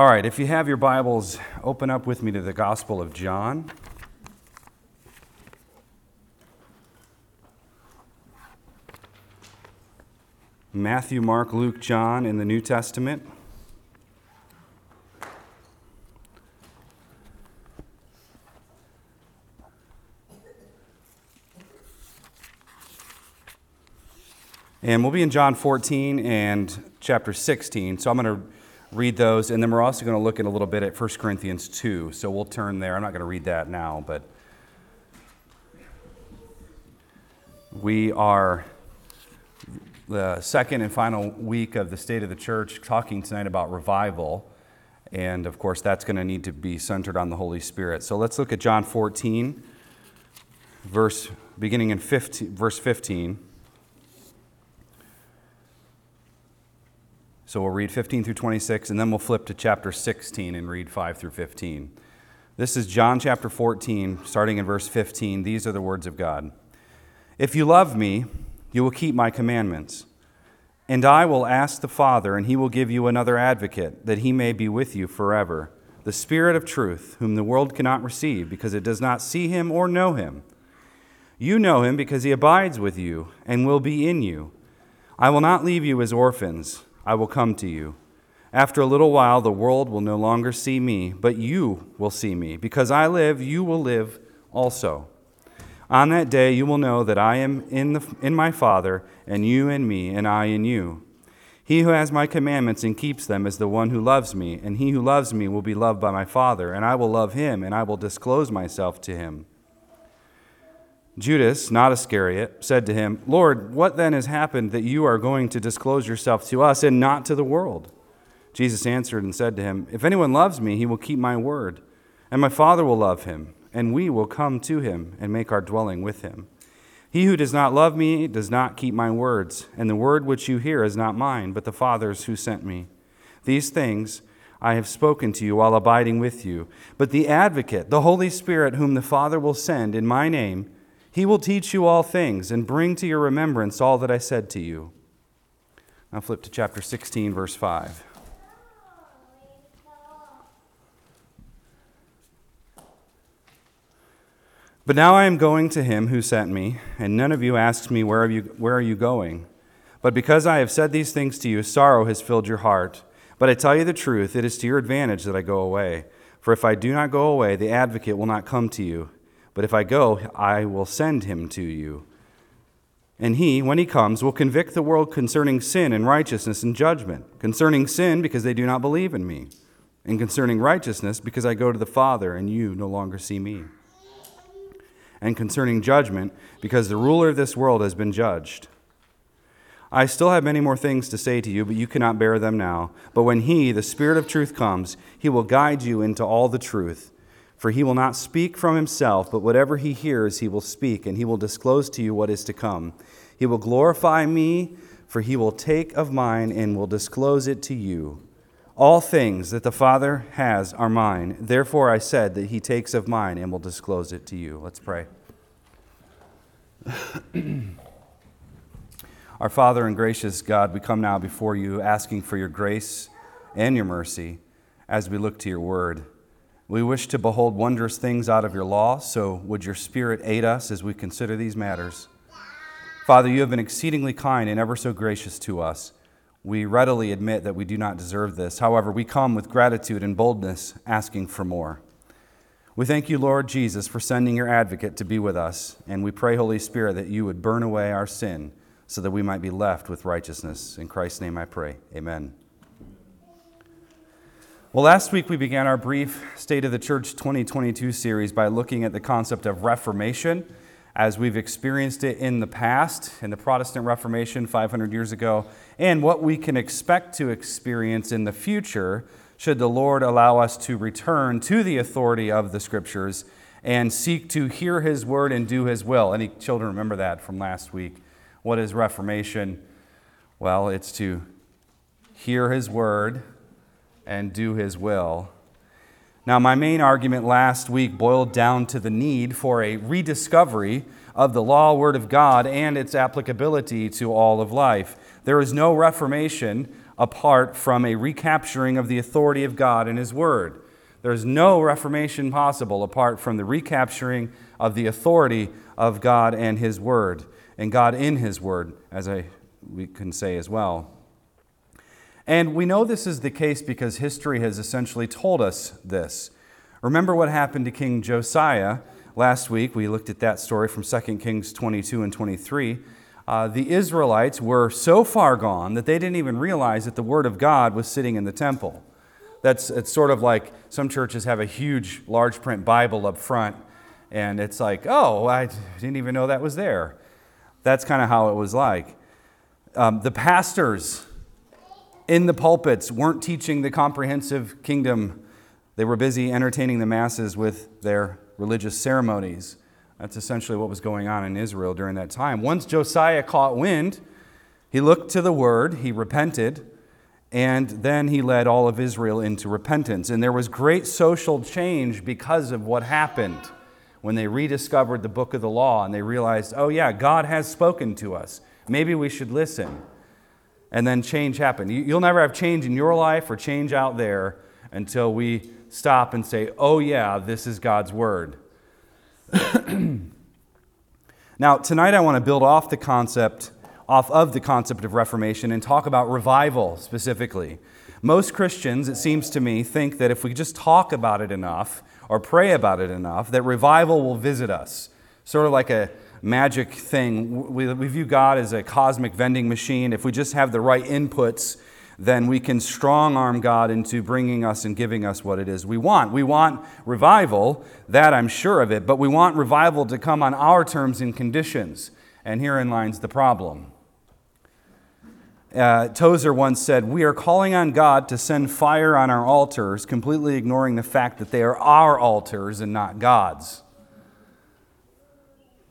All right, if you have your Bibles, open up with me to the Gospel of John. Matthew, Mark, Luke, John in the New Testament. And we'll be in John 14 and chapter 16. So I'm going to read those, and then we're also going to look at a little bit at 1 Corinthians 2. So we'll turn there. I'm not going to read that now, but we are the second and final week of the State of the Church talking tonight about revival. And of course, that's going to need to be centered on the Holy Spirit. So let's look at John 14, verse beginning in 15, verse 15. So we'll read 15 through 26, and then we'll flip to chapter 16 and read 5 through 15. This is John chapter 14, starting in verse 15. These are the words of God If you love me, you will keep my commandments. And I will ask the Father, and he will give you another advocate, that he may be with you forever, the Spirit of truth, whom the world cannot receive, because it does not see him or know him. You know him because he abides with you and will be in you. I will not leave you as orphans. I will come to you. After a little while, the world will no longer see me, but you will see me. Because I live, you will live also. On that day, you will know that I am in, the, in my Father, and you in me, and I in you. He who has my commandments and keeps them is the one who loves me, and he who loves me will be loved by my Father, and I will love him, and I will disclose myself to him. Judas, not Iscariot, said to him, Lord, what then has happened that you are going to disclose yourself to us and not to the world? Jesus answered and said to him, If anyone loves me, he will keep my word, and my Father will love him, and we will come to him and make our dwelling with him. He who does not love me does not keep my words, and the word which you hear is not mine, but the Father's who sent me. These things I have spoken to you while abiding with you. But the advocate, the Holy Spirit, whom the Father will send in my name, he will teach you all things and bring to your remembrance all that I said to you. Now flip to chapter 16, verse 5. But now I am going to him who sent me, and none of you asks me, Where are you, where are you going? But because I have said these things to you, sorrow has filled your heart. But I tell you the truth, it is to your advantage that I go away. For if I do not go away, the advocate will not come to you. But if I go, I will send him to you. And he, when he comes, will convict the world concerning sin and righteousness and judgment. Concerning sin, because they do not believe in me. And concerning righteousness, because I go to the Father, and you no longer see me. And concerning judgment, because the ruler of this world has been judged. I still have many more things to say to you, but you cannot bear them now. But when he, the Spirit of truth, comes, he will guide you into all the truth. For he will not speak from himself, but whatever he hears, he will speak, and he will disclose to you what is to come. He will glorify me, for he will take of mine and will disclose it to you. All things that the Father has are mine. Therefore I said that he takes of mine and will disclose it to you. Let's pray. Our Father and gracious God, we come now before you asking for your grace and your mercy as we look to your word. We wish to behold wondrous things out of your law, so would your Spirit aid us as we consider these matters. Father, you have been exceedingly kind and ever so gracious to us. We readily admit that we do not deserve this. However, we come with gratitude and boldness, asking for more. We thank you, Lord Jesus, for sending your advocate to be with us, and we pray, Holy Spirit, that you would burn away our sin so that we might be left with righteousness. In Christ's name I pray. Amen. Well, last week we began our brief State of the Church 2022 series by looking at the concept of Reformation as we've experienced it in the past, in the Protestant Reformation 500 years ago, and what we can expect to experience in the future should the Lord allow us to return to the authority of the Scriptures and seek to hear His word and do His will. Any children remember that from last week? What is Reformation? Well, it's to hear His word and do his will. Now, my main argument last week boiled down to the need for a rediscovery of the law, word of God, and its applicability to all of life. There is no reformation apart from a recapturing of the authority of God and His Word. There's no reformation possible apart from the recapturing of the authority of God and His Word, and God in His Word, as I, we can say as well. And we know this is the case because history has essentially told us this. Remember what happened to King Josiah last week. We looked at that story from 2 Kings 22 and 23. Uh, the Israelites were so far gone that they didn't even realize that the Word of God was sitting in the temple. That's it's sort of like some churches have a huge, large print Bible up front, and it's like, oh, I didn't even know that was there. That's kind of how it was like. Um, the pastors in the pulpits weren't teaching the comprehensive kingdom, they were busy entertaining the masses with their religious ceremonies. That's essentially what was going on in Israel during that time. Once Josiah caught wind, he looked to the word, he repented, and then he led all of Israel into repentance. And there was great social change because of what happened when they rediscovered the book of the law and they realized, oh, yeah, God has spoken to us. Maybe we should listen. And then change happened. You'll never have change in your life or change out there until we stop and say, oh, yeah, this is God's word. now, tonight I want to build off the concept, off of the concept of Reformation and talk about revival specifically. Most Christians, it seems to me, think that if we just talk about it enough or pray about it enough, that revival will visit us. Sort of like a magic thing. We, we view God as a cosmic vending machine. If we just have the right inputs, then we can strong arm God into bringing us and giving us what it is we want. We want revival, that I'm sure of it, but we want revival to come on our terms and conditions. And herein lies the problem. Uh, Tozer once said, We are calling on God to send fire on our altars, completely ignoring the fact that they are our altars and not God's.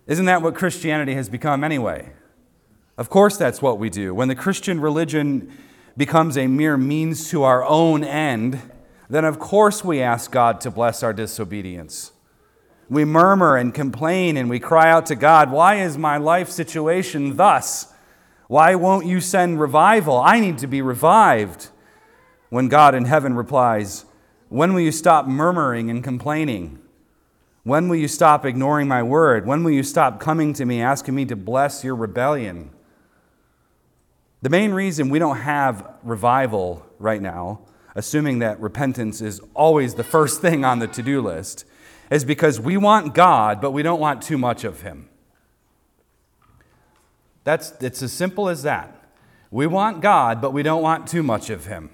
Isn't that what Christianity has become anyway? Of course, that's what we do. When the Christian religion becomes a mere means to our own end, then of course we ask God to bless our disobedience. We murmur and complain and we cry out to God, Why is my life situation thus? Why won't you send revival? I need to be revived. When God in heaven replies, When will you stop murmuring and complaining? When will you stop ignoring my word? When will you stop coming to me asking me to bless your rebellion? The main reason we don't have revival right now, assuming that repentance is always the first thing on the to do list, is because we want God, but we don't want too much of Him. That's, it's as simple as that. We want God, but we don't want too much of Him.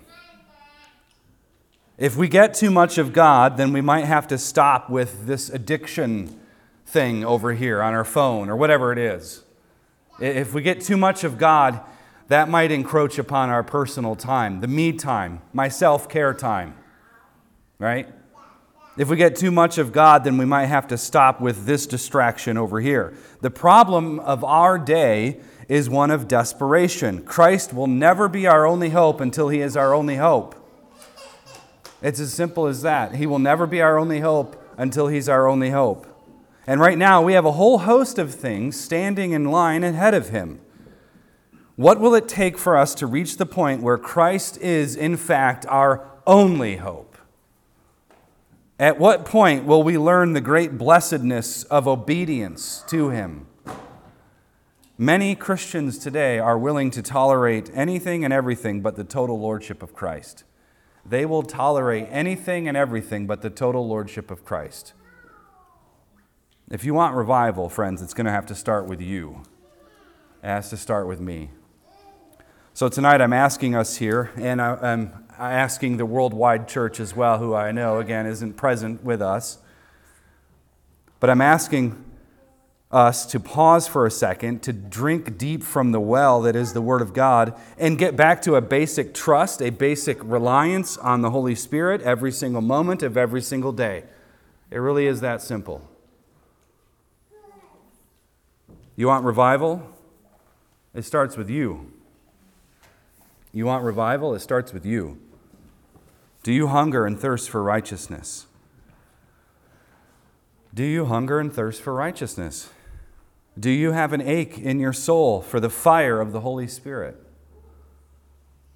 If we get too much of God, then we might have to stop with this addiction thing over here on our phone or whatever it is. If we get too much of God, that might encroach upon our personal time, the me time, my self care time, right? If we get too much of God, then we might have to stop with this distraction over here. The problem of our day is one of desperation. Christ will never be our only hope until He is our only hope. It's as simple as that. He will never be our only hope until He's our only hope. And right now, we have a whole host of things standing in line ahead of Him. What will it take for us to reach the point where Christ is, in fact, our only hope? At what point will we learn the great blessedness of obedience to Him? Many Christians today are willing to tolerate anything and everything but the total lordship of Christ. They will tolerate anything and everything but the total lordship of Christ. If you want revival, friends, it's going to have to start with you. It has to start with me. So tonight I'm asking us here, and I'm asking the worldwide church as well, who I know, again, isn't present with us. But I'm asking us to pause for a second, to drink deep from the well that is the Word of God, and get back to a basic trust, a basic reliance on the Holy Spirit every single moment of every single day. It really is that simple. You want revival? It starts with you. You want revival? It starts with you. Do you hunger and thirst for righteousness? Do you hunger and thirst for righteousness? Do you have an ache in your soul for the fire of the Holy Spirit?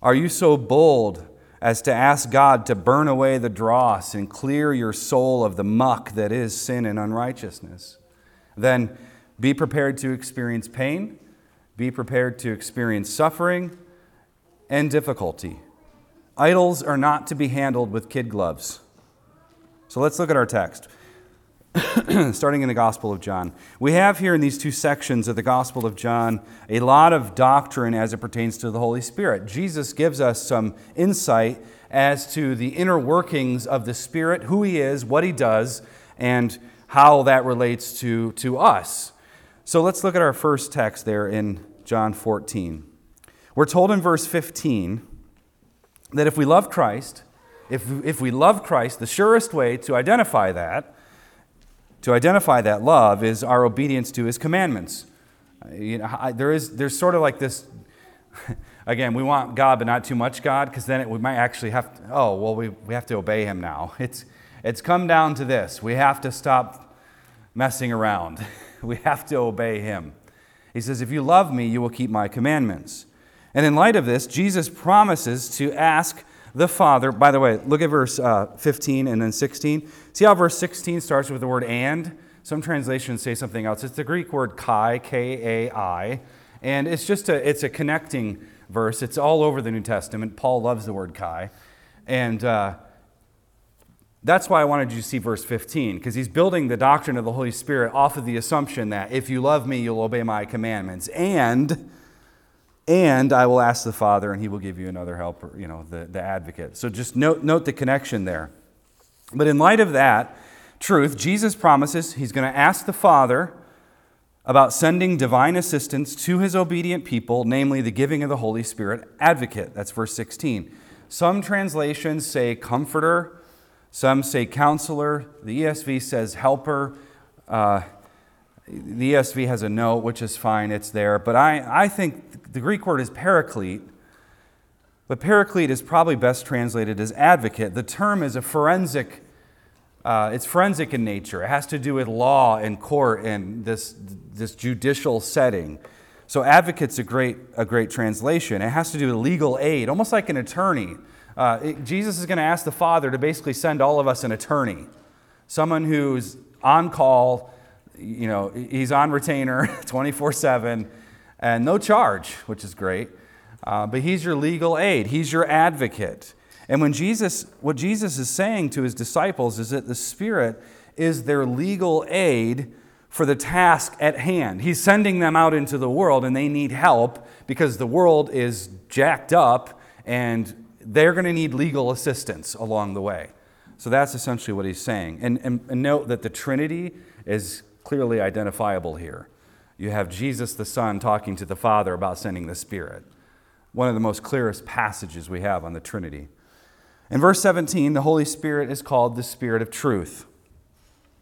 Are you so bold as to ask God to burn away the dross and clear your soul of the muck that is sin and unrighteousness? Then be prepared to experience pain, be prepared to experience suffering and difficulty. Idols are not to be handled with kid gloves. So let's look at our text. starting in the Gospel of John. We have here in these two sections of the Gospel of John a lot of doctrine as it pertains to the Holy Spirit. Jesus gives us some insight as to the inner workings of the Spirit, who He is, what He does, and how that relates to, to us. So let's look at our first text there in John 14. We're told in verse 15 that if we love Christ, if, if we love Christ, the surest way to identify that to identify that love is our obedience to his commandments. Uh, you know, I, there is, there's sort of like this, again, we want God, but not too much God, because then it, we might actually have to, oh, well, we, we have to obey him now. It's, it's come down to this. We have to stop messing around. we have to obey him. He says, If you love me, you will keep my commandments. And in light of this, Jesus promises to ask the Father, by the way, look at verse uh, 15 and then 16. See how verse 16 starts with the word and? Some translations say something else. It's the Greek word kai, K A I, and it's just a, it's a connecting verse. It's all over the New Testament. Paul loves the word kai. And uh, that's why I wanted you to see verse 15, because he's building the doctrine of the Holy Spirit off of the assumption that if you love me, you'll obey my commandments. And and I will ask the Father, and he will give you another helper, you know, the, the advocate. So just note, note the connection there. But in light of that truth, Jesus promises he's going to ask the Father about sending divine assistance to his obedient people, namely the giving of the Holy Spirit advocate. That's verse 16. Some translations say comforter, some say counselor. The ESV says helper. Uh, the ESV has a note, which is fine, it's there. But I, I think the Greek word is paraclete, but paraclete is probably best translated as advocate. The term is a forensic, uh, it's forensic in nature. It has to do with law and court and this, this judicial setting. So advocate's a great, a great translation. It has to do with legal aid, almost like an attorney. Uh, it, Jesus is going to ask the Father to basically send all of us an attorney, someone who's on call you know, he's on retainer 24 7 and no charge, which is great. Uh, but he's your legal aid, he's your advocate. And when Jesus, what Jesus is saying to his disciples is that the Spirit is their legal aid for the task at hand. He's sending them out into the world and they need help because the world is jacked up and they're going to need legal assistance along the way. So that's essentially what he's saying. And, and, and note that the Trinity is clearly identifiable here. You have Jesus the Son talking to the Father about sending the Spirit. One of the most clearest passages we have on the Trinity. In verse 17, the Holy Spirit is called the Spirit of truth.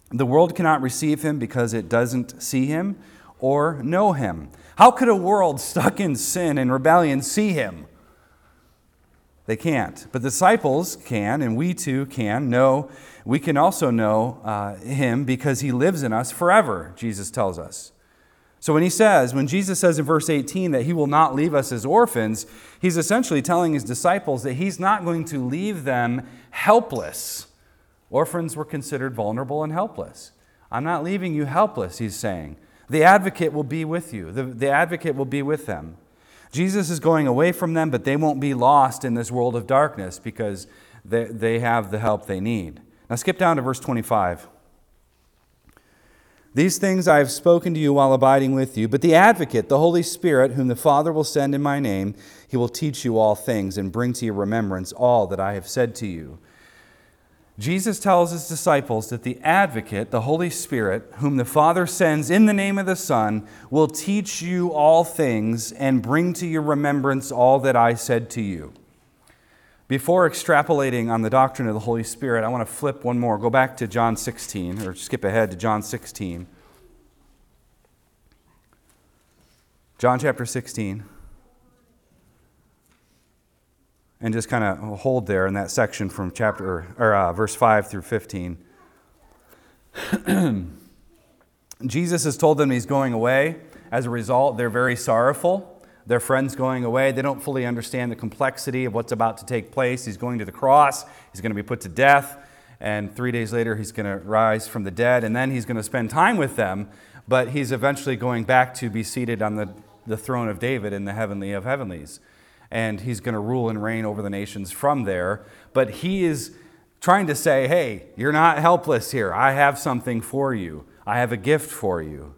The world cannot receive him because it doesn't see him or know him. How could a world stuck in sin and rebellion see him? They can't. But disciples can, and we too can know. We can also know uh, him because he lives in us forever, Jesus tells us. So when he says, when Jesus says in verse 18 that he will not leave us as orphans, he's essentially telling his disciples that he's not going to leave them helpless. Orphans were considered vulnerable and helpless. I'm not leaving you helpless, he's saying. The advocate will be with you, the, the advocate will be with them. Jesus is going away from them, but they won't be lost in this world of darkness because they, they have the help they need. Now, skip down to verse 25. These things I have spoken to you while abiding with you, but the advocate, the Holy Spirit, whom the Father will send in my name, he will teach you all things and bring to your remembrance all that I have said to you. Jesus tells his disciples that the advocate, the Holy Spirit, whom the Father sends in the name of the Son, will teach you all things and bring to your remembrance all that I said to you. Before extrapolating on the doctrine of the Holy Spirit, I want to flip one more. Go back to John 16, or skip ahead to John 16. John chapter 16 and just kind of hold there in that section from chapter or uh, verse 5 through 15 jesus has told them he's going away as a result they're very sorrowful their friend's going away. They don't fully understand the complexity of what's about to take place. He's going to the cross, he's going to be put to death, and three days later, he's going to rise from the dead, and then he's going to spend time with them, but he's eventually going back to be seated on the, the throne of David in the heavenly of heavenlies. And he's going to rule and reign over the nations from there. But he is trying to say, hey, you're not helpless here. I have something for you, I have a gift for you.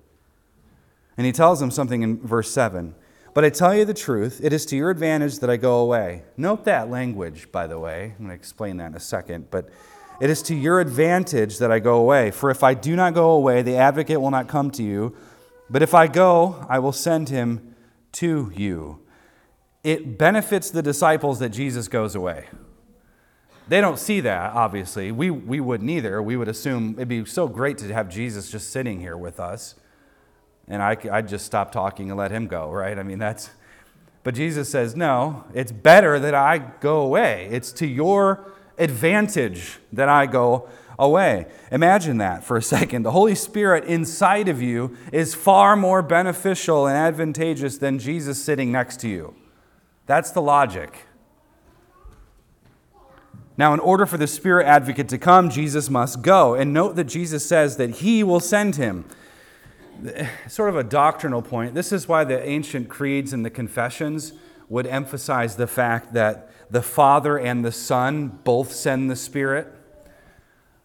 And he tells them something in verse 7. But I tell you the truth, it is to your advantage that I go away. Note that language, by the way. I'm going to explain that in a second. But it is to your advantage that I go away. For if I do not go away, the advocate will not come to you. But if I go, I will send him to you. It benefits the disciples that Jesus goes away. They don't see that, obviously. We, we wouldn't either. We would assume it'd be so great to have Jesus just sitting here with us. And I, I'd just stop talking and let him go, right? I mean, that's. But Jesus says, no, it's better that I go away. It's to your advantage that I go away. Imagine that for a second. The Holy Spirit inside of you is far more beneficial and advantageous than Jesus sitting next to you. That's the logic. Now, in order for the Spirit advocate to come, Jesus must go. And note that Jesus says that he will send him. Sort of a doctrinal point. This is why the ancient creeds and the confessions would emphasize the fact that the Father and the Son both send the Spirit.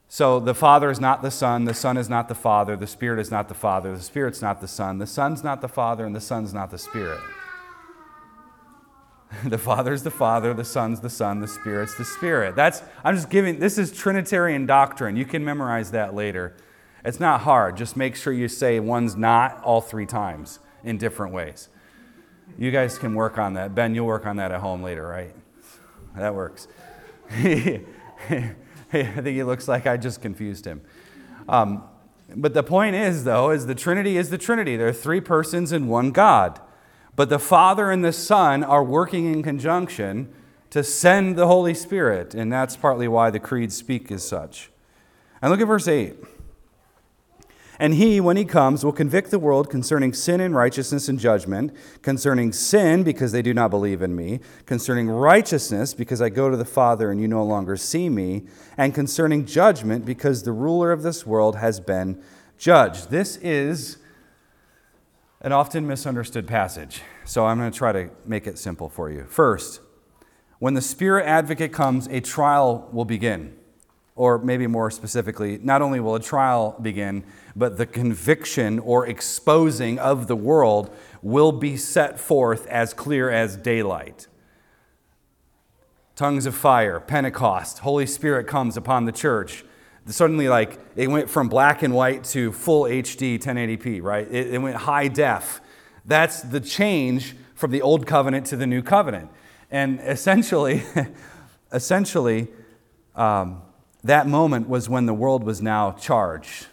So the Father is not the Son, the Son is not the Father, the Spirit is not the Father, the Spirit's not the Son, the Son's not the Father, and the Son's not the Spirit. The Father's the Father, the Son's the Son, the Spirit's the Spirit. That's I'm just giving this is Trinitarian doctrine. You can memorize that later. It's not hard. Just make sure you say one's not all three times in different ways. You guys can work on that. Ben, you'll work on that at home later, right? That works. I think he looks like I just confused him. Um, but the point is, though, is the Trinity is the Trinity. There are three persons in one God. But the Father and the Son are working in conjunction to send the Holy Spirit, and that's partly why the creeds speak as such. And look at verse 8. And he, when he comes, will convict the world concerning sin and righteousness and judgment, concerning sin, because they do not believe in me, concerning righteousness, because I go to the Father and you no longer see me, and concerning judgment, because the ruler of this world has been judged. This is an often misunderstood passage, so I'm going to try to make it simple for you. First, when the Spirit advocate comes, a trial will begin. Or maybe more specifically, not only will a trial begin, but the conviction or exposing of the world will be set forth as clear as daylight. Tongues of fire, Pentecost, Holy Spirit comes upon the church suddenly like it went from black and white to full HD 1080p, right? It, it, went high def. That's the change from the old covenant to the new covenant. And essentially, essentially, um, that moment was when the world was now charged.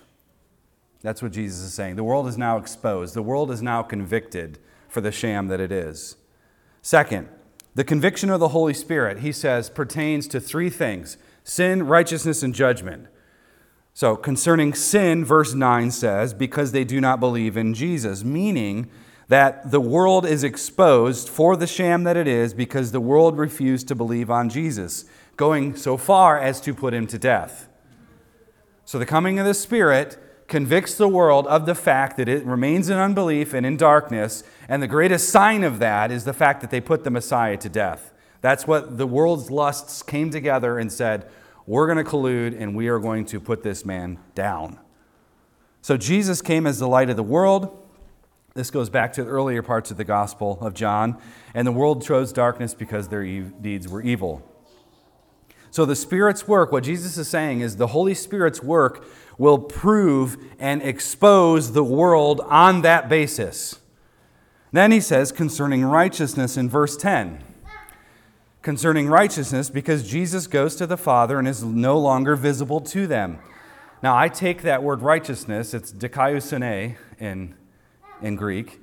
That's what Jesus is saying. The world is now exposed. The world is now convicted for the sham that it is. Second, the conviction of the Holy Spirit, he says, pertains to three things sin, righteousness, and judgment. So, concerning sin, verse 9 says, because they do not believe in Jesus, meaning that the world is exposed for the sham that it is because the world refused to believe on Jesus, going so far as to put him to death. So, the coming of the Spirit convicts the world of the fact that it remains in unbelief and in darkness, and the greatest sign of that is the fact that they put the Messiah to death. That's what the world's lusts came together and said, we're going to collude and we are going to put this man down. So Jesus came as the light of the world. This goes back to the earlier parts of the Gospel of John. And the world chose darkness because their deeds were evil. So the Spirit's work, what Jesus is saying is the Holy Spirit's work will prove and expose the world on that basis. Then he says concerning righteousness in verse 10 concerning righteousness because Jesus goes to the Father and is no longer visible to them. Now, I take that word righteousness, it's dikaiosune in, in Greek.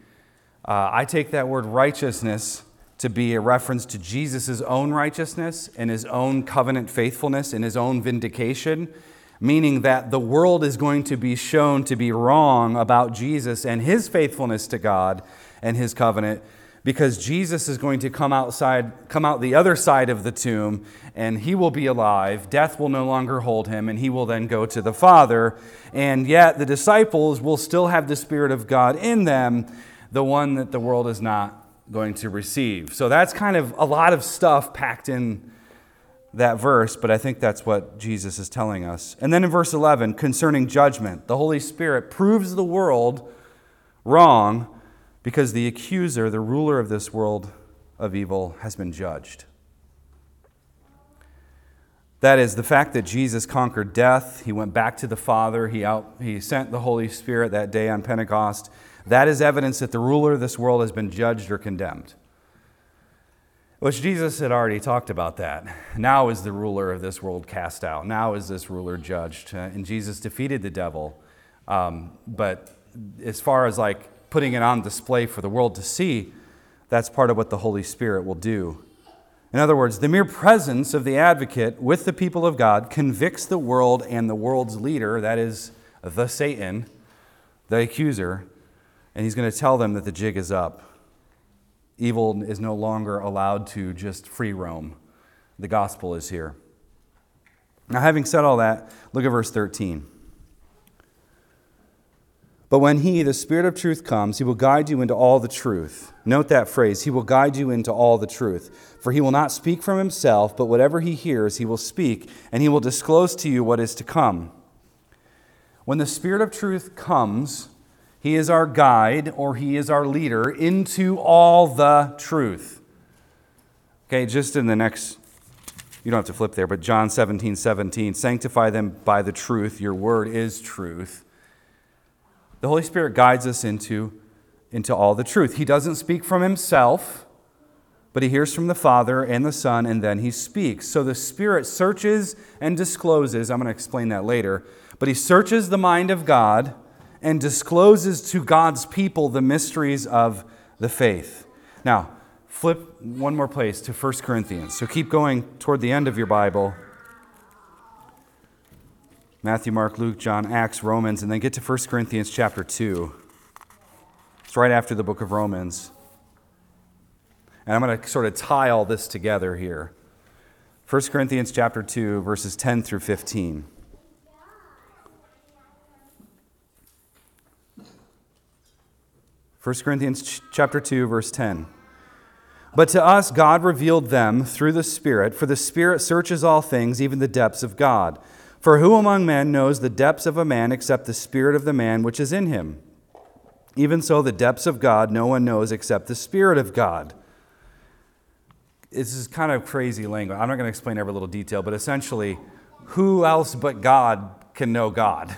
Uh, I take that word righteousness to be a reference to Jesus' own righteousness and his own covenant faithfulness and his own vindication, meaning that the world is going to be shown to be wrong about Jesus and his faithfulness to God and his covenant because Jesus is going to come outside, come out the other side of the tomb, and he will be alive. Death will no longer hold him, and he will then go to the Father. And yet, the disciples will still have the Spirit of God in them, the one that the world is not going to receive. So that's kind of a lot of stuff packed in that verse, but I think that's what Jesus is telling us. And then in verse 11, concerning judgment, the Holy Spirit proves the world wrong because the accuser, the ruler of this world of evil, has been judged. That is, the fact that Jesus conquered death, he went back to the Father, he, out, he sent the Holy Spirit that day on Pentecost. That is evidence that the ruler of this world has been judged or condemned. Which Jesus had already talked about that. Now is the ruler of this world cast out. Now is this ruler judged. Uh, and Jesus defeated the devil. Um, but as far as like putting it on display for the world to see, that's part of what the Holy Spirit will do. In other words, the mere presence of the advocate with the people of God convicts the world and the world's leader, that is the Satan, the accuser, and he's going to tell them that the jig is up. Evil is no longer allowed to just free roam. The gospel is here. Now, having said all that, look at verse 13. But when He, the Spirit of truth, comes, He will guide you into all the truth. Note that phrase He will guide you into all the truth. For He will not speak from Himself, but whatever He hears, He will speak, and He will disclose to you what is to come. When the Spirit of truth comes, He is our guide or He is our leader into all the truth. Okay, just in the next, you don't have to flip there, but John 17, 17, sanctify them by the truth. Your word is truth. The Holy Spirit guides us into, into all the truth. He doesn't speak from himself, but he hears from the Father and the Son, and then he speaks. So the Spirit searches and discloses. I'm going to explain that later. But he searches the mind of God and discloses to God's people the mysteries of the faith. Now, flip one more place to 1 Corinthians. So keep going toward the end of your Bible. Matthew, Mark, Luke, John, Acts, Romans, and then get to 1 Corinthians chapter 2. It's right after the book of Romans. And I'm going to sort of tie all this together here. 1 Corinthians chapter 2, verses 10 through 15. First Corinthians chapter 2 verse 10. But to us God revealed them through the Spirit, for the Spirit searches all things, even the depths of God. For who among men knows the depths of a man except the spirit of the man which is in him? Even so, the depths of God no one knows except the Spirit of God. This is kind of crazy language. I'm not going to explain every little detail, but essentially, who else but God can know God?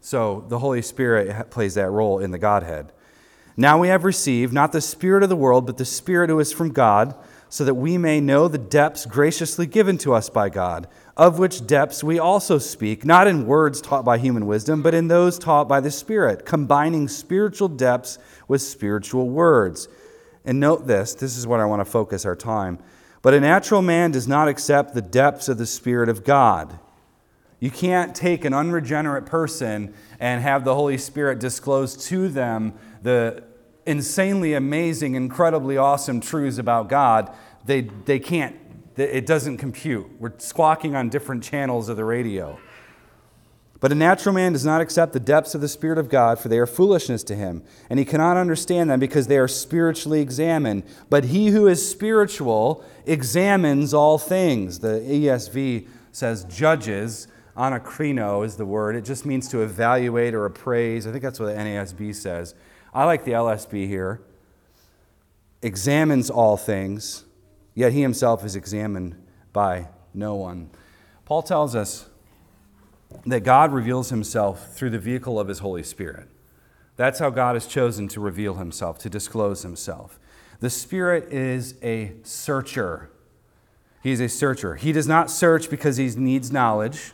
So the Holy Spirit plays that role in the Godhead. Now we have received not the Spirit of the world, but the Spirit who is from God, so that we may know the depths graciously given to us by God of which depths we also speak, not in words taught by human wisdom, but in those taught by the Spirit, combining spiritual depths with spiritual words. And note this this is what I want to focus our time. But a natural man does not accept the depths of the Spirit of God. You can't take an unregenerate person and have the Holy Spirit disclose to them the insanely amazing, incredibly awesome truths about God. They, they can't it doesn't compute. We're squawking on different channels of the radio. But a natural man does not accept the depths of the Spirit of God, for they are foolishness to him, and he cannot understand them because they are spiritually examined. But he who is spiritual examines all things. The ESV says judges. Anakrino is the word. It just means to evaluate or appraise. I think that's what the NASB says. I like the LSB here. Examines all things yet he himself is examined by no one. Paul tells us that God reveals himself through the vehicle of his Holy Spirit. That's how God has chosen to reveal himself, to disclose himself. The Spirit is a searcher. He's a searcher. He does not search because he needs knowledge.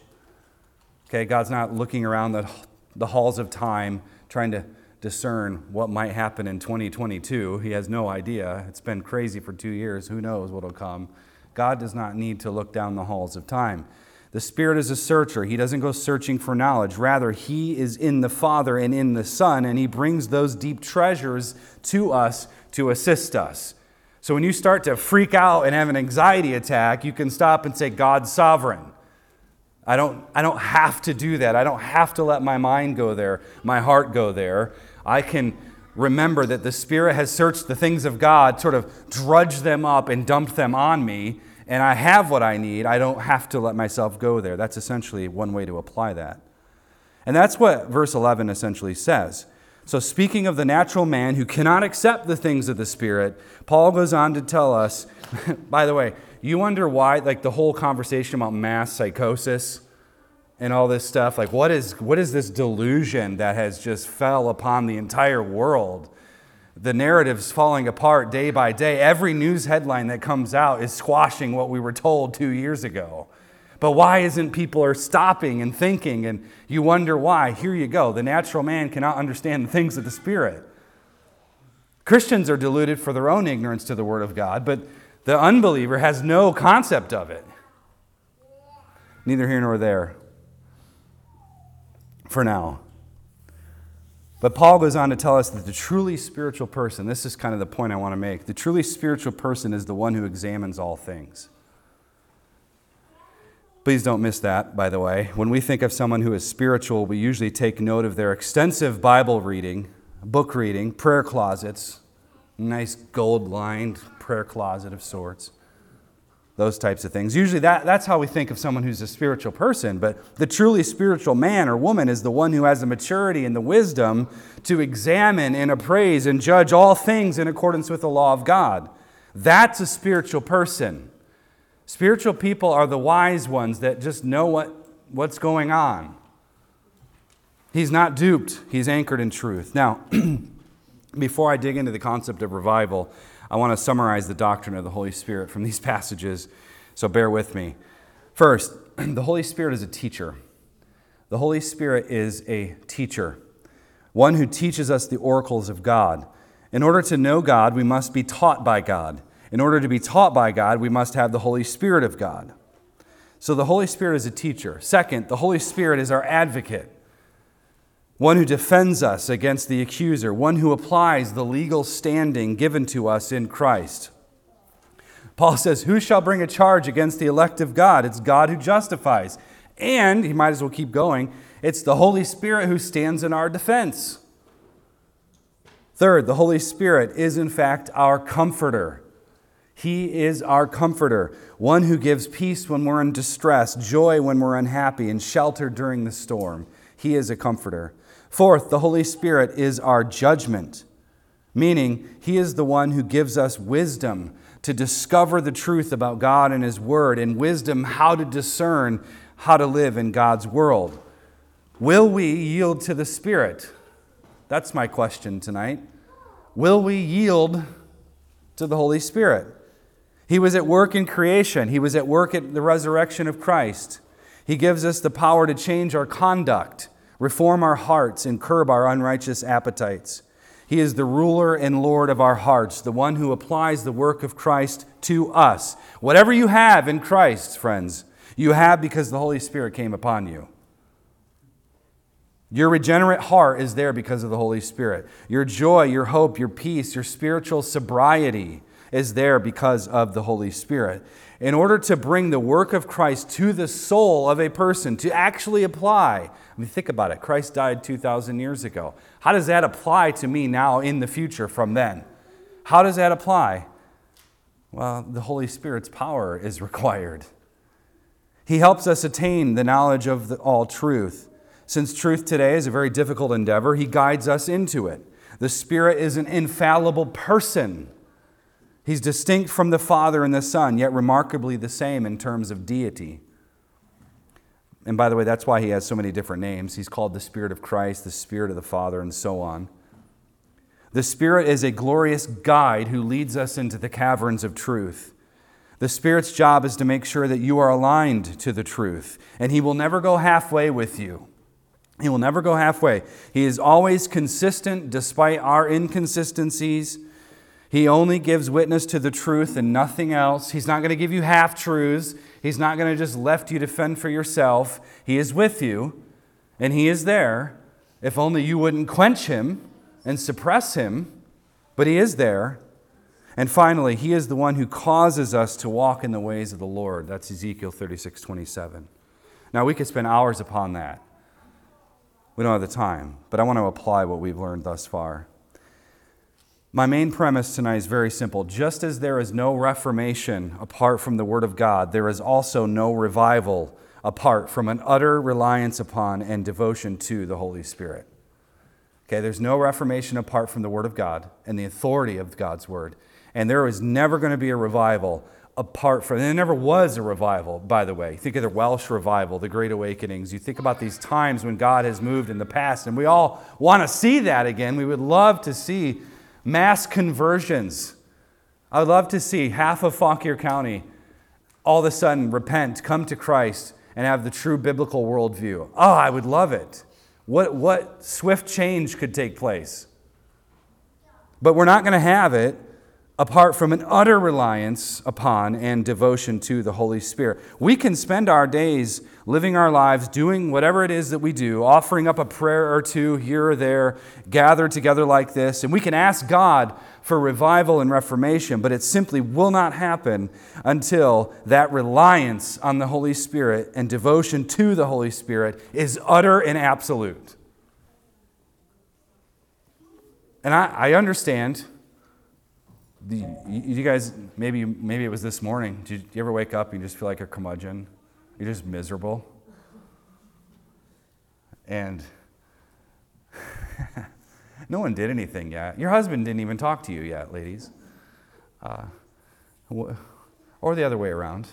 Okay, God's not looking around the, the halls of time trying to discern what might happen in 2022. He has no idea. It's been crazy for two years. Who knows what will come? God does not need to look down the halls of time. The Spirit is a searcher. He doesn't go searching for knowledge. Rather, He is in the Father and in the Son, and He brings those deep treasures to us to assist us. So when you start to freak out and have an anxiety attack, you can stop and say, God's sovereign. I don't, I don't have to do that. I don't have to let my mind go there, my heart go there. I can remember that the Spirit has searched the things of God, sort of drudged them up and dumped them on me, and I have what I need. I don't have to let myself go there. That's essentially one way to apply that. And that's what verse 11 essentially says. So, speaking of the natural man who cannot accept the things of the Spirit, Paul goes on to tell us, by the way, you wonder why, like the whole conversation about mass psychosis and all this stuff, like what is, what is this delusion that has just fell upon the entire world? the narrative's falling apart day by day. Every news headline that comes out is squashing what we were told two years ago. But why isn't people are stopping and thinking and you wonder why? Here you go. The natural man cannot understand the things of the Spirit. Christians are deluded for their own ignorance to the Word of God, but the unbeliever has no concept of it. Neither here nor there. For now. But Paul goes on to tell us that the truly spiritual person, this is kind of the point I want to make, the truly spiritual person is the one who examines all things. Please don't miss that, by the way. When we think of someone who is spiritual, we usually take note of their extensive Bible reading, book reading, prayer closets, nice gold lined prayer closet of sorts those types of things. Usually that, that's how we think of someone who's a spiritual person, but the truly spiritual man or woman is the one who has the maturity and the wisdom to examine and appraise and judge all things in accordance with the law of God. That's a spiritual person. Spiritual people are the wise ones that just know what, what's going on. He's not duped, he's anchored in truth. Now, before I dig into the concept of revival, I want to summarize the doctrine of the Holy Spirit from these passages, so bear with me. First, the Holy Spirit is a teacher. The Holy Spirit is a teacher, one who teaches us the oracles of God. In order to know God, we must be taught by God. In order to be taught by God, we must have the Holy Spirit of God. So the Holy Spirit is a teacher. Second, the Holy Spirit is our advocate one who defends us against the accuser, one who applies the legal standing given to us in Christ. Paul says, Who shall bring a charge against the elect of God? It's God who justifies. And, he might as well keep going, it's the Holy Spirit who stands in our defense. Third, the Holy Spirit is in fact our comforter. He is our comforter, one who gives peace when we're in distress, joy when we're unhappy, and shelter during the storm. He is a comforter. Fourth, the Holy Spirit is our judgment, meaning He is the one who gives us wisdom to discover the truth about God and His Word, and wisdom how to discern how to live in God's world. Will we yield to the Spirit? That's my question tonight. Will we yield to the Holy Spirit? He was at work in creation, He was at work at the resurrection of Christ. He gives us the power to change our conduct reform our hearts, and curb our unrighteous appetites. He is the ruler and Lord of our hearts, the one who applies the work of Christ to us. Whatever you have in Christ, friends, you have because the Holy Spirit came upon you. Your regenerate heart is there because of the Holy Spirit. Your joy, your hope, your peace, your spiritual sobriety is there because of the Holy Spirit. In order to bring the work of Christ to the soul of a person, to actually apply, I mean, think about it. Christ died 2,000 years ago. How does that apply to me now in the future from then? How does that apply? Well, the Holy Spirit's power is required. He helps us attain the knowledge of the, all truth. Since truth today is a very difficult endeavor, He guides us into it. The Spirit is an infallible person. He's distinct from the Father and the Son, yet remarkably the same in terms of deity. And by the way, that's why he has so many different names. He's called the Spirit of Christ, the Spirit of the Father, and so on. The Spirit is a glorious guide who leads us into the caverns of truth. The Spirit's job is to make sure that you are aligned to the truth, and He will never go halfway with you. He will never go halfway. He is always consistent despite our inconsistencies He only gives witness to the truth and nothing else. He's not going to give you half truths. He's not going to just left you to fend for yourself. He is with you, and He is there. If only you wouldn't quench Him and suppress Him, but He is there. And finally, He is the one who causes us to walk in the ways of the Lord. That's Ezekiel 36 27. Now, we could spend hours upon that. We don't have the time, but I want to apply what we've learned thus far. My main premise tonight is very simple. Just as there is no reformation apart from the Word of God, there is also no revival apart from an utter reliance upon and devotion to the Holy Spirit. Okay, there's no reformation apart from the Word of God and the authority of God's Word. And there is never going to be a revival apart from, there never was a revival, by the way. Think of the Welsh revival, the Great Awakenings. You think about these times when God has moved in the past, and we all want to see that again. We would love to see mass conversions. I would love to see half of Fauquier County all of a sudden repent, come to Christ, and have the true biblical worldview. Oh, I would love it. What, what swift change could take place? But we're not going to have it apart from an utter reliance upon and devotion to the Holy Spirit. We can spend our days living our lives doing whatever it is that we do, offering up a prayer or two here or there, gathered together like this, and we can ask God for revival and reformation, but it simply will not happen until that reliance on the Holy Spirit and devotion to the Holy Spirit is utter and absolute. And I, I understand you guys, maybe, maybe it was this morning. Did you ever wake up and you just feel like a curmudgeon? You're just miserable. And no one did anything yet. Your husband didn't even talk to you yet, ladies. Uh, or the other way around.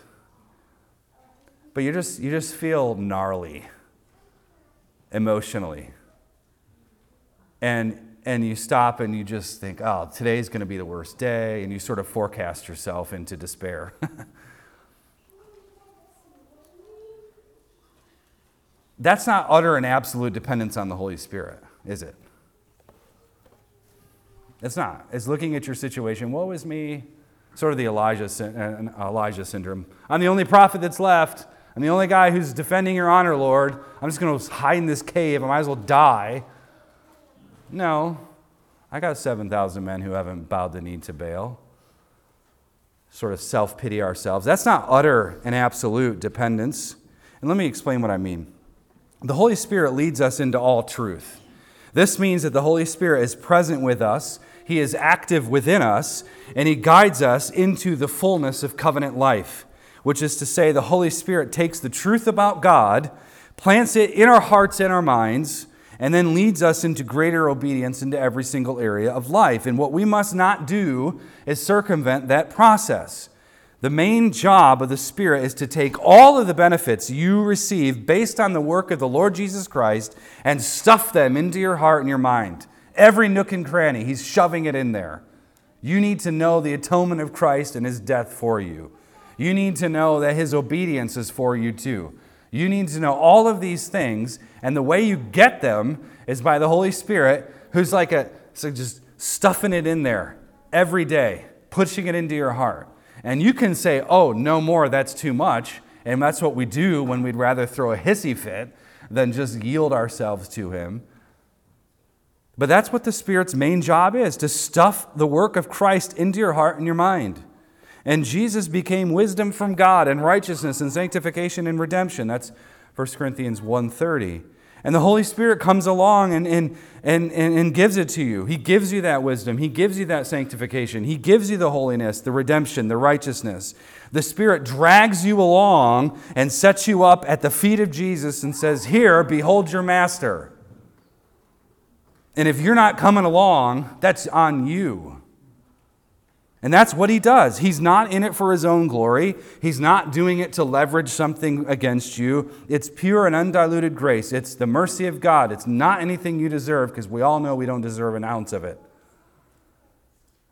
But you just, you just feel gnarly emotionally. And and you stop and you just think, oh, today's going to be the worst day, and you sort of forecast yourself into despair. That's not utter and absolute dependence on the Holy Spirit, is it? It's not. It's looking at your situation. Woe is me. Sort of the Elijah, uh, Elijah syndrome. I'm the only prophet that's left. I'm the only guy who's defending your honor, Lord. I'm just going to hide in this cave. I might as well die. No, I got 7,000 men who haven't bowed the knee to Baal. Sort of self pity ourselves. That's not utter and absolute dependence. And let me explain what I mean. The Holy Spirit leads us into all truth. This means that the Holy Spirit is present with us, He is active within us, and He guides us into the fullness of covenant life, which is to say, the Holy Spirit takes the truth about God, plants it in our hearts and our minds, and then leads us into greater obedience into every single area of life. And what we must not do is circumvent that process. The main job of the Spirit is to take all of the benefits you receive based on the work of the Lord Jesus Christ and stuff them into your heart and your mind. Every nook and cranny, He's shoving it in there. You need to know the atonement of Christ and His death for you. You need to know that His obedience is for you too. You need to know all of these things, and the way you get them is by the Holy Spirit, who's like a just stuffing it in there every day, pushing it into your heart. And you can say, "Oh, no more, that's too much." And that's what we do when we'd rather throw a hissy fit than just yield ourselves to him. But that's what the Spirit's main job is to stuff the work of Christ into your heart and your mind. And Jesus became wisdom from God and righteousness and sanctification and redemption. That's 1 Corinthians 1.30. And the Holy Spirit comes along and, and, and, and, gives it to you. He gives you that wisdom. He gives you that sanctification. He gives you the holiness, the redemption, the righteousness. The Spirit drags you along and sets you up at the feet of Jesus and says, Here, behold your master. And if you're not coming along, that's on you. And that's what he does. He's not in it for his own glory. He's not doing it to leverage something against you. It's pure and undiluted grace. It's the mercy of God. It's not anything you deserve because we all know we don't deserve an ounce of it.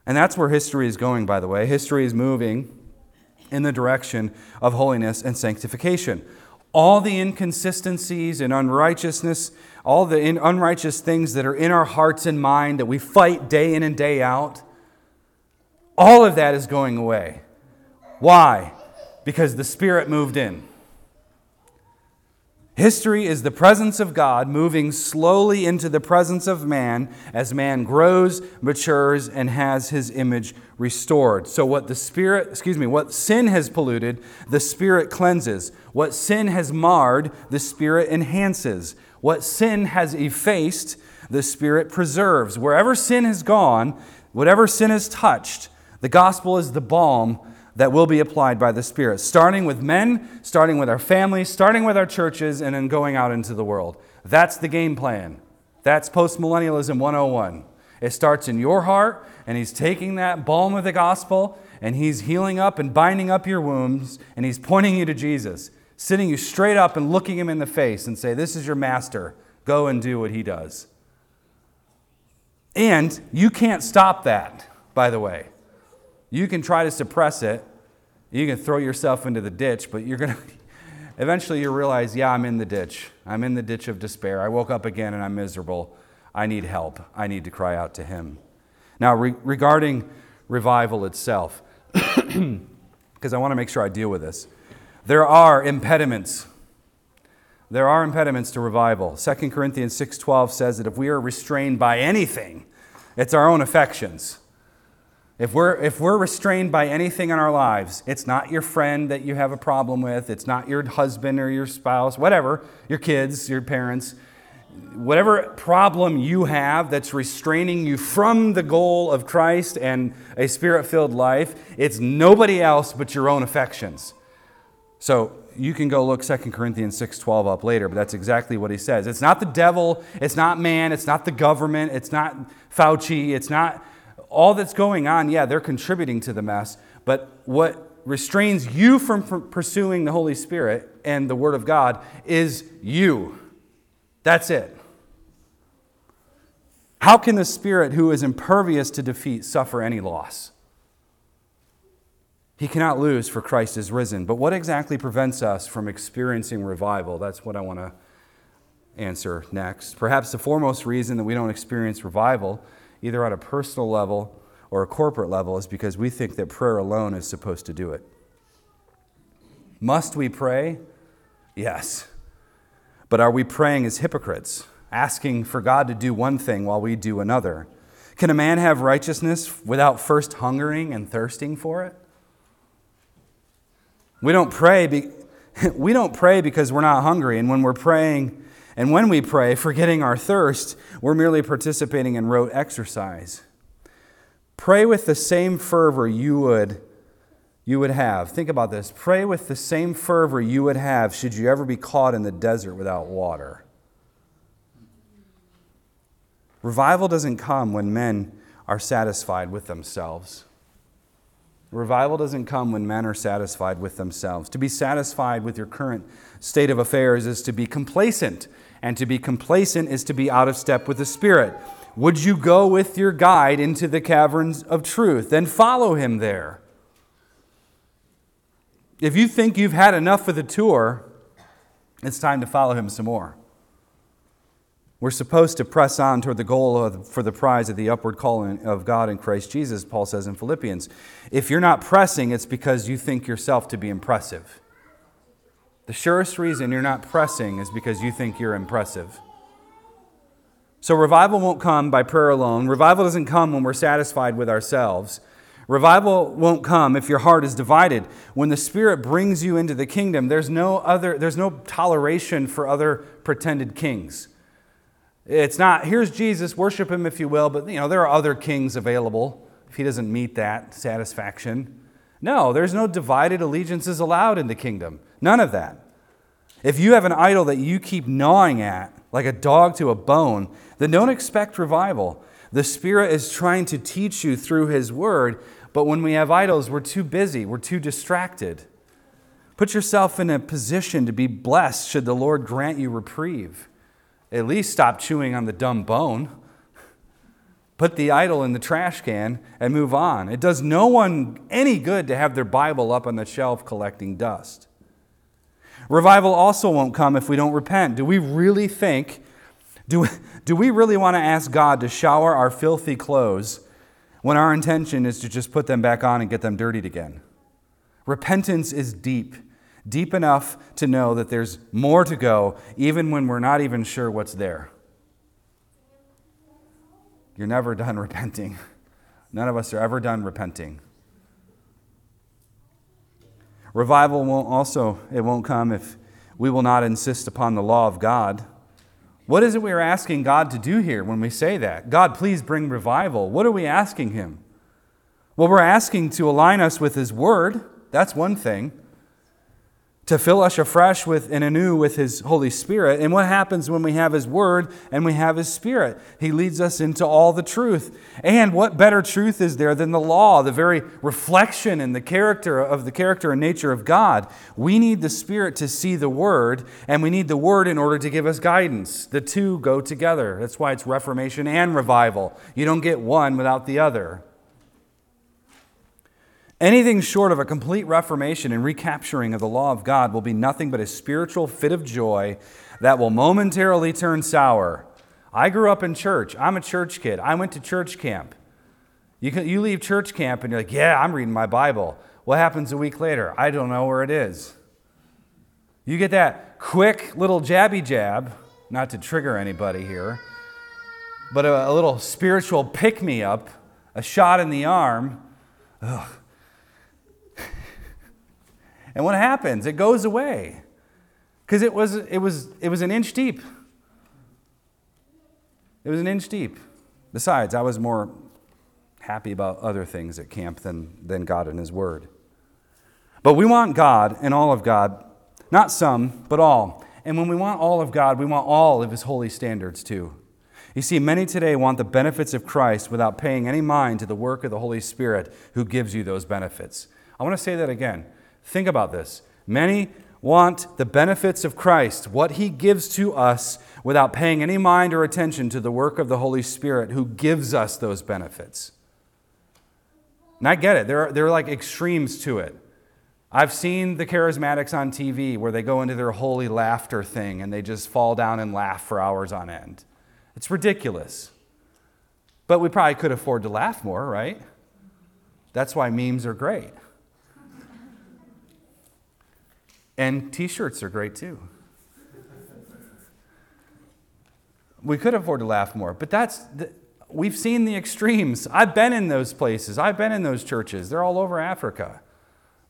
And that's where history is going, by the way. History is moving in the direction of holiness and sanctification. All the inconsistencies and unrighteousness, all the unrighteous things that are in our hearts and mind that we fight day in and day out, All of that is going away. Why? Because the Spirit moved in. History is the presence of God moving slowly into the presence of man as man grows, matures, and has his image restored. So, what the Spirit, excuse me, what sin has polluted, the Spirit cleanses. What sin has marred, the Spirit enhances. What sin has effaced, the Spirit preserves. Wherever sin has gone, whatever sin has touched, the gospel is the balm that will be applied by the Spirit, starting with men, starting with our families, starting with our churches, and then going out into the world. That's the game plan. That's postmillennialism 101. It starts in your heart, and He's taking that balm of the gospel, and He's healing up and binding up your wounds, and He's pointing you to Jesus, sitting you straight up and looking Him in the face and say, This is your master. Go and do what He does. And you can't stop that, by the way. You can try to suppress it, you can throw yourself into the ditch, but you're going to eventually you realize, yeah, I'm in the ditch. I'm in the ditch of despair. I woke up again and I'm miserable. I need help. I need to cry out to him. Now, re- regarding revival itself, because I want to make sure I deal with this, there are impediments. There are impediments to revival. 2 Corinthians 6:12 says that if we are restrained by anything, it's our own affections. If we're, if we're restrained by anything in our lives, it's not your friend that you have a problem with, it's not your husband or your spouse, whatever, your kids, your parents, whatever problem you have that's restraining you from the goal of Christ and a spirit filled life, it's nobody else but your own affections. So you can go look 2 Corinthians 6:12 up later, but that's exactly what he says. It's not the devil, it's not man, it's not the government, it's not Fauci, it's not all that's going on, yeah, they're contributing to the mess, but what restrains you from pursuing the Holy Spirit and the Word of God is you. That's it. How can the Spirit, who is impervious to defeat, suffer any loss? He cannot lose, for Christ is risen. But what exactly prevents us from experiencing revival? That's what I want to answer next. Perhaps the foremost reason that we don't experience revival either on a personal level or a corporate level, is because we think that prayer alone is supposed to do it. Must we pray? Yes. But are we praying as hypocrites, asking for God to do one thing while we do another? Can a man have righteousness without first hungering and thirsting for it? We don't pray, be, we don't pray because we're not hungry, and when we're praying, and when we pray, forgetting our thirst, we're merely participating in rote exercise. Pray with the same fervor you would you would have. Think about this. Pray with the same fervor you would have should you ever be caught in the desert without water. Revival doesn't come when men are satisfied with themselves. Revival doesn't come when men are satisfied with themselves. To be satisfied with your current state of affairs is to be complacent and to be complacent is to be out of step with the Spirit. Would you go with your guide into the caverns of truth? Then follow him there. If you think you've had enough of the tour, it's time to follow him some more. We're supposed to press on toward the goal of, for the prize of the upward calling of God in Christ Jesus, Paul says in Philippians. If you're not pressing, it's because you think yourself to be impressive. The surest reason you're not pressing is because you think you're impressive. So, revival won't come by prayer alone. Revival doesn't come when we're satisfied with ourselves. Revival won't come if your heart is divided. When the Spirit brings you into the kingdom, there's no other, there's no toleration for other pretended kings. It's not, here's Jesus, worship him if you will, but you know, there are other kings available if he doesn't meet that satisfaction. No, there's no divided allegiances allowed in the kingdom. None of that. If you have an idol that you keep gnawing at, like a dog to a bone, then don't expect revival. The Spirit is trying to teach you through His Word, but when we have idols, we're too busy, we're too distracted. Put yourself in a position to be blessed should the Lord grant you reprieve. At least stop chewing on the dumb bone. Put the idol in the trash can and move on. It does no one any good to have their Bible up on the shelf collecting dust. Revival also won't come if we don't repent. Do we really think, do, do we really want to ask God to shower our filthy clothes when our intention is to just put them back on and get them dirtied again. Repentance is deep, deep enough to know that there's more to go, even when we're not even sure what's there. You're never done repenting. None of us are ever done repenting. Revival won't also, it won't come if we will not insist upon the law of God. What is it we are asking God to do here when we say that? God, please bring revival. What are we asking Him? Well, we're asking to align us with His Word. That's one thing to fill us afresh with and anew with his holy spirit. And what happens when we have his word and we have his spirit? He leads us into all the truth. And what better truth is there than the law the very reflection and the character of the character and nature of god? We need the spirit to see the word and we need the word in order to give us guidance. The two go together. That's why it's reformation and revival. You don't get one without the other Anything short of a complete reformation and recapturing of the law of God will be nothing but a spiritual fit of joy that will momentarily turn sour. I grew up in church. I'm a church kid. I went to church camp. You, can, you leave church camp and you're like, yeah, I'm reading my Bible. What happens a week later? I don't know where it is. You get that quick little jabby jab, not to trigger anybody here, but a, a little spiritual pick me up, a shot in the arm. Ugh and what happens? It goes away. Because it was, it, was, it was an inch deep. It was an inch deep. Besides, I was more happy about other things at camp than, than God and His Word. But we want God and all of God, not some, but all. And when we want all of God, we want all of His holy standards too. You see, many today want the benefits of Christ without paying any mind to the work of the Holy Spirit who gives you those benefits. I want to say that again. Think about this. Many want the benefits of Christ, what he gives to us, without paying any mind or attention to the work of the Holy Spirit who gives us those benefits. And I get it, there are, there are like extremes to it. I've seen the charismatics on TV where they go into their holy laughter thing and they just fall down and laugh for hours on end. It's ridiculous. But we probably could afford to laugh more, right? That's why memes are great. And t shirts are great too. We could afford to laugh more, but that's, the, we've seen the extremes. I've been in those places, I've been in those churches. They're all over Africa.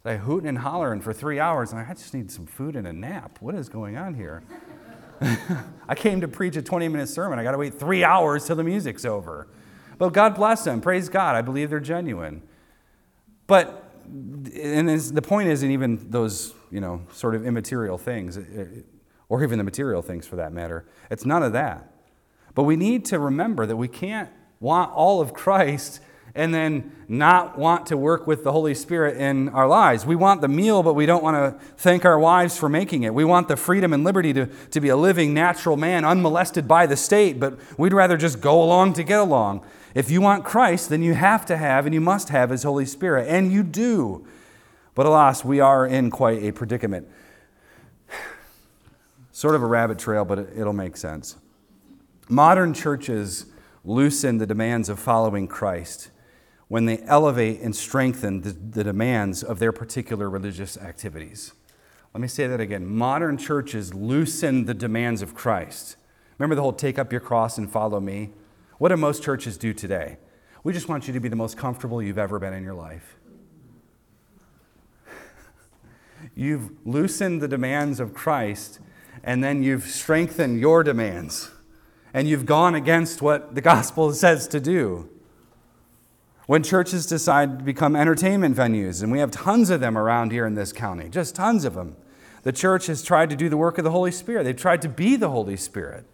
They hooting and hollering for three hours, and I just need some food and a nap. What is going on here? I came to preach a 20 minute sermon. I got to wait three hours till the music's over. But God bless them. Praise God. I believe they're genuine. But and the point isn't even those, you know, sort of immaterial things, or even the material things for that matter. It's none of that. But we need to remember that we can't want all of Christ and then not want to work with the Holy Spirit in our lives. We want the meal, but we don't want to thank our wives for making it. We want the freedom and liberty to, to be a living, natural man, unmolested by the state, but we'd rather just go along to get along. If you want Christ, then you have to have and you must have His Holy Spirit, and you do. But alas, we are in quite a predicament. Sort of a rabbit trail, but it'll make sense. Modern churches loosen the demands of following Christ when they elevate and strengthen the, the, demands of their particular religious activities. Let me say that again. Modern churches loosen the demands of Christ. Remember the whole take up your cross and follow me? What do most churches do today? We just want you to be the most comfortable you've ever been in your life. you've loosened the demands of Christ, and then you've strengthened your demands, and you've gone against what the gospel says to do. When churches decide to become entertainment venues, and we have tons of them around here in this county, just tons of them, the church has tried to do the work of the Holy Spirit. They've tried to be the Holy Spirit.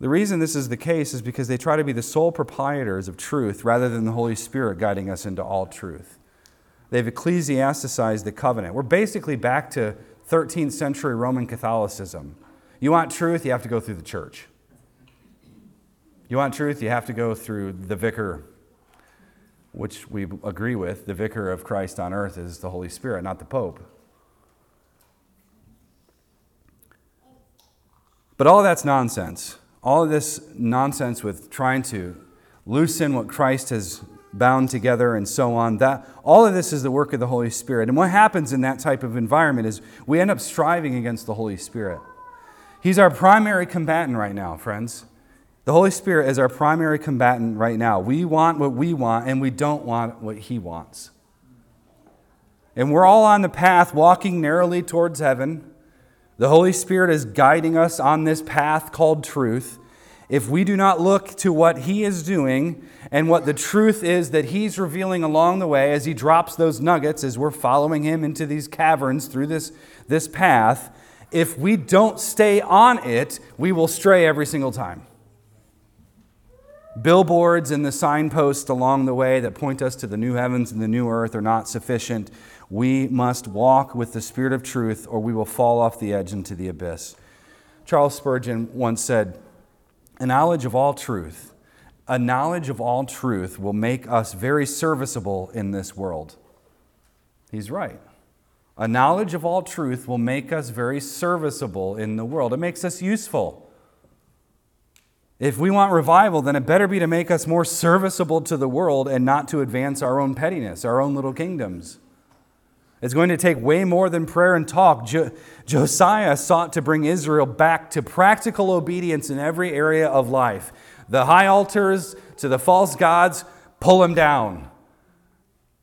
The reason this is the case is because they try to be the sole proprietors of truth rather than the Holy Spirit guiding us into all truth. They've ecclesiasticized the covenant. We're basically back to 13th century Roman Catholicism. You want truth, you have to go through the church. You want truth, you have to go through the vicar, which we agree with. The vicar of Christ on earth is the Holy Spirit, not the Pope. But all that's nonsense all of this nonsense with trying to loosen what Christ has bound together and so on. That all of this is the work of the Holy Spirit. And what happens in that type of environment is we end up striving against the Holy Spirit. He's our primary combatant right now, friends. The Holy Spirit is our primary combatant right now. We want what we want and we don't want what he wants. And we're all on the path walking narrowly towards heaven. The Holy Spirit is guiding us on this path called truth. If we do not look to what He is doing and what the truth is that He's revealing along the way as He drops those nuggets as we're following Him into these caverns through this, this path, if we don't stay on it, we will stray every single time. Billboards and the signposts along the way that point us to the new heavens and the new earth are not sufficient. We must walk with the Spirit of truth, or we will fall off the edge into the abyss. Charles Spurgeon once said, A knowledge of all truth, a knowledge of all truth will make us very serviceable in this world. He's right. A knowledge of all truth will make us very serviceable in the world. It makes us useful. If we want revival, then it better be to make us more serviceable to the world and not to advance our own pettiness, our own little kingdoms. It's going to take way more than prayer and talk. Jo- Josiah sought to bring Israel back to practical obedience in every area of life. The high altars to the false gods, pull them down.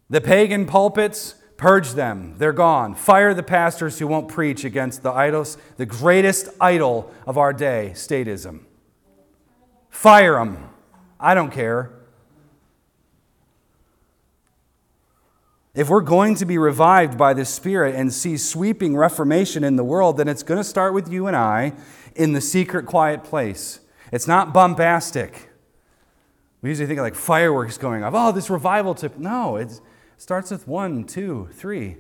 The pagan pulpits, purge them. They're gone. Fire the pastors who won't preach against the idols, the greatest idol of our day, statism. Fire them. I don't care. If we're going to be revived by the Spirit and see sweeping reformation in the world, then it's going to start with you and I in the secret, quiet place. It's not bombastic. We usually think of like fireworks going off. Oh, this revival tip. No, it starts with one, two, three,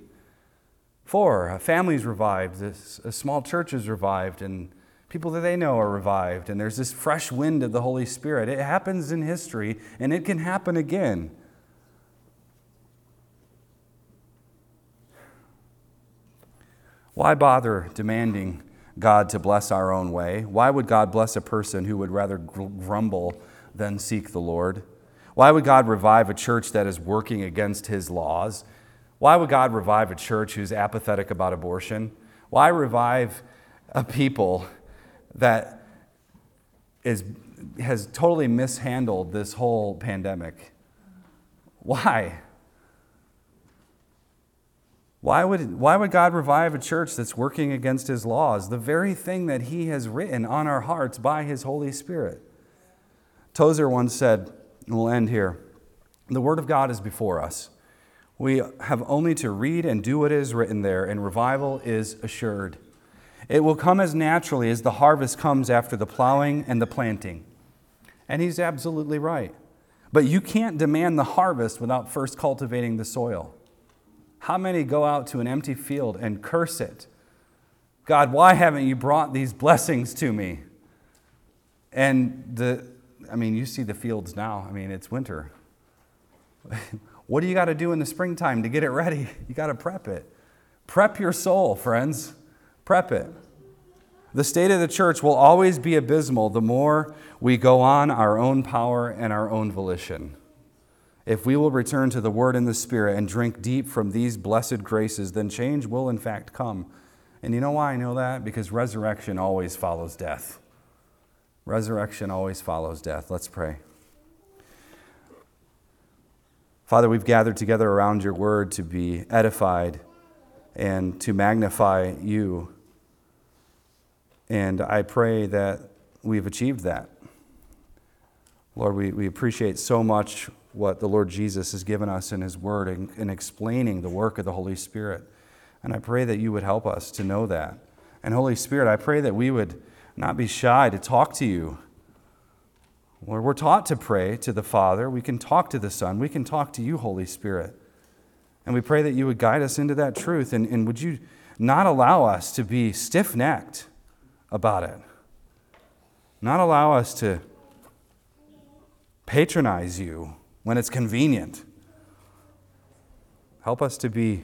four. A family's revived, a small church is revived, and people that they know are revived. And there's this fresh wind of the Holy Spirit. It happens in history, and it can happen again. Why bother demanding God to bless our own way? Why would God bless a person who would rather grumble than seek the Lord? Why would God revive a church that is working against his laws? Why would God revive a church who's apathetic about abortion? Why revive a people that is, has totally mishandled this whole pandemic? Why? Why would, why would God revive a church that's working against his laws? The very thing that he has written on our hearts by his Holy Spirit. Tozer once said, and we'll end here the Word of God is before us. We have only to read and do what is written there, and revival is assured. It will come as naturally as the harvest comes after the plowing and the planting. And he's absolutely right. But you can't demand the harvest without first cultivating the soil. How many go out to an empty field and curse it? God, why haven't you brought these blessings to me? And the, I mean, you see the fields now. I mean, it's winter. what do you got to do in the springtime to get it ready? You got to prep it. Prep your soul, friends. Prep it. The state of the church will always be abysmal the more we go on our own power and our own volition if we will return to the Word and the Spirit and drink deep from these blessed graces, then change will in fact come. And you know why I know that? Because resurrection always follows death. Resurrection always follows death. Let's pray. Father, we've gathered together around your word to be edified and to magnify you. And I pray that we've achieved that. Lord, we, we appreciate so much what the Lord Jesus has given us in His Word in, in explaining the work of the Holy Spirit. And I pray that you would help us to know that. And Holy Spirit, I pray that we would not be shy to talk to you. Lord, we're taught to pray to the Father. We can talk to the Son. We can talk to you, Holy Spirit. And we pray that you would guide us into that truth. And, and would you not allow us to be stiff necked about it? Not allow us to patronize you when it's convenient. Help us to be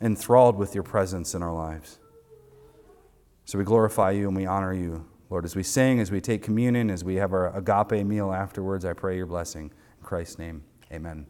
enthralled with your presence in our lives. So we glorify you and we honor you Lord, as we sing, as we take communion, as we have our agape meal afterwards, I pray your blessing. In Christ's name, amen.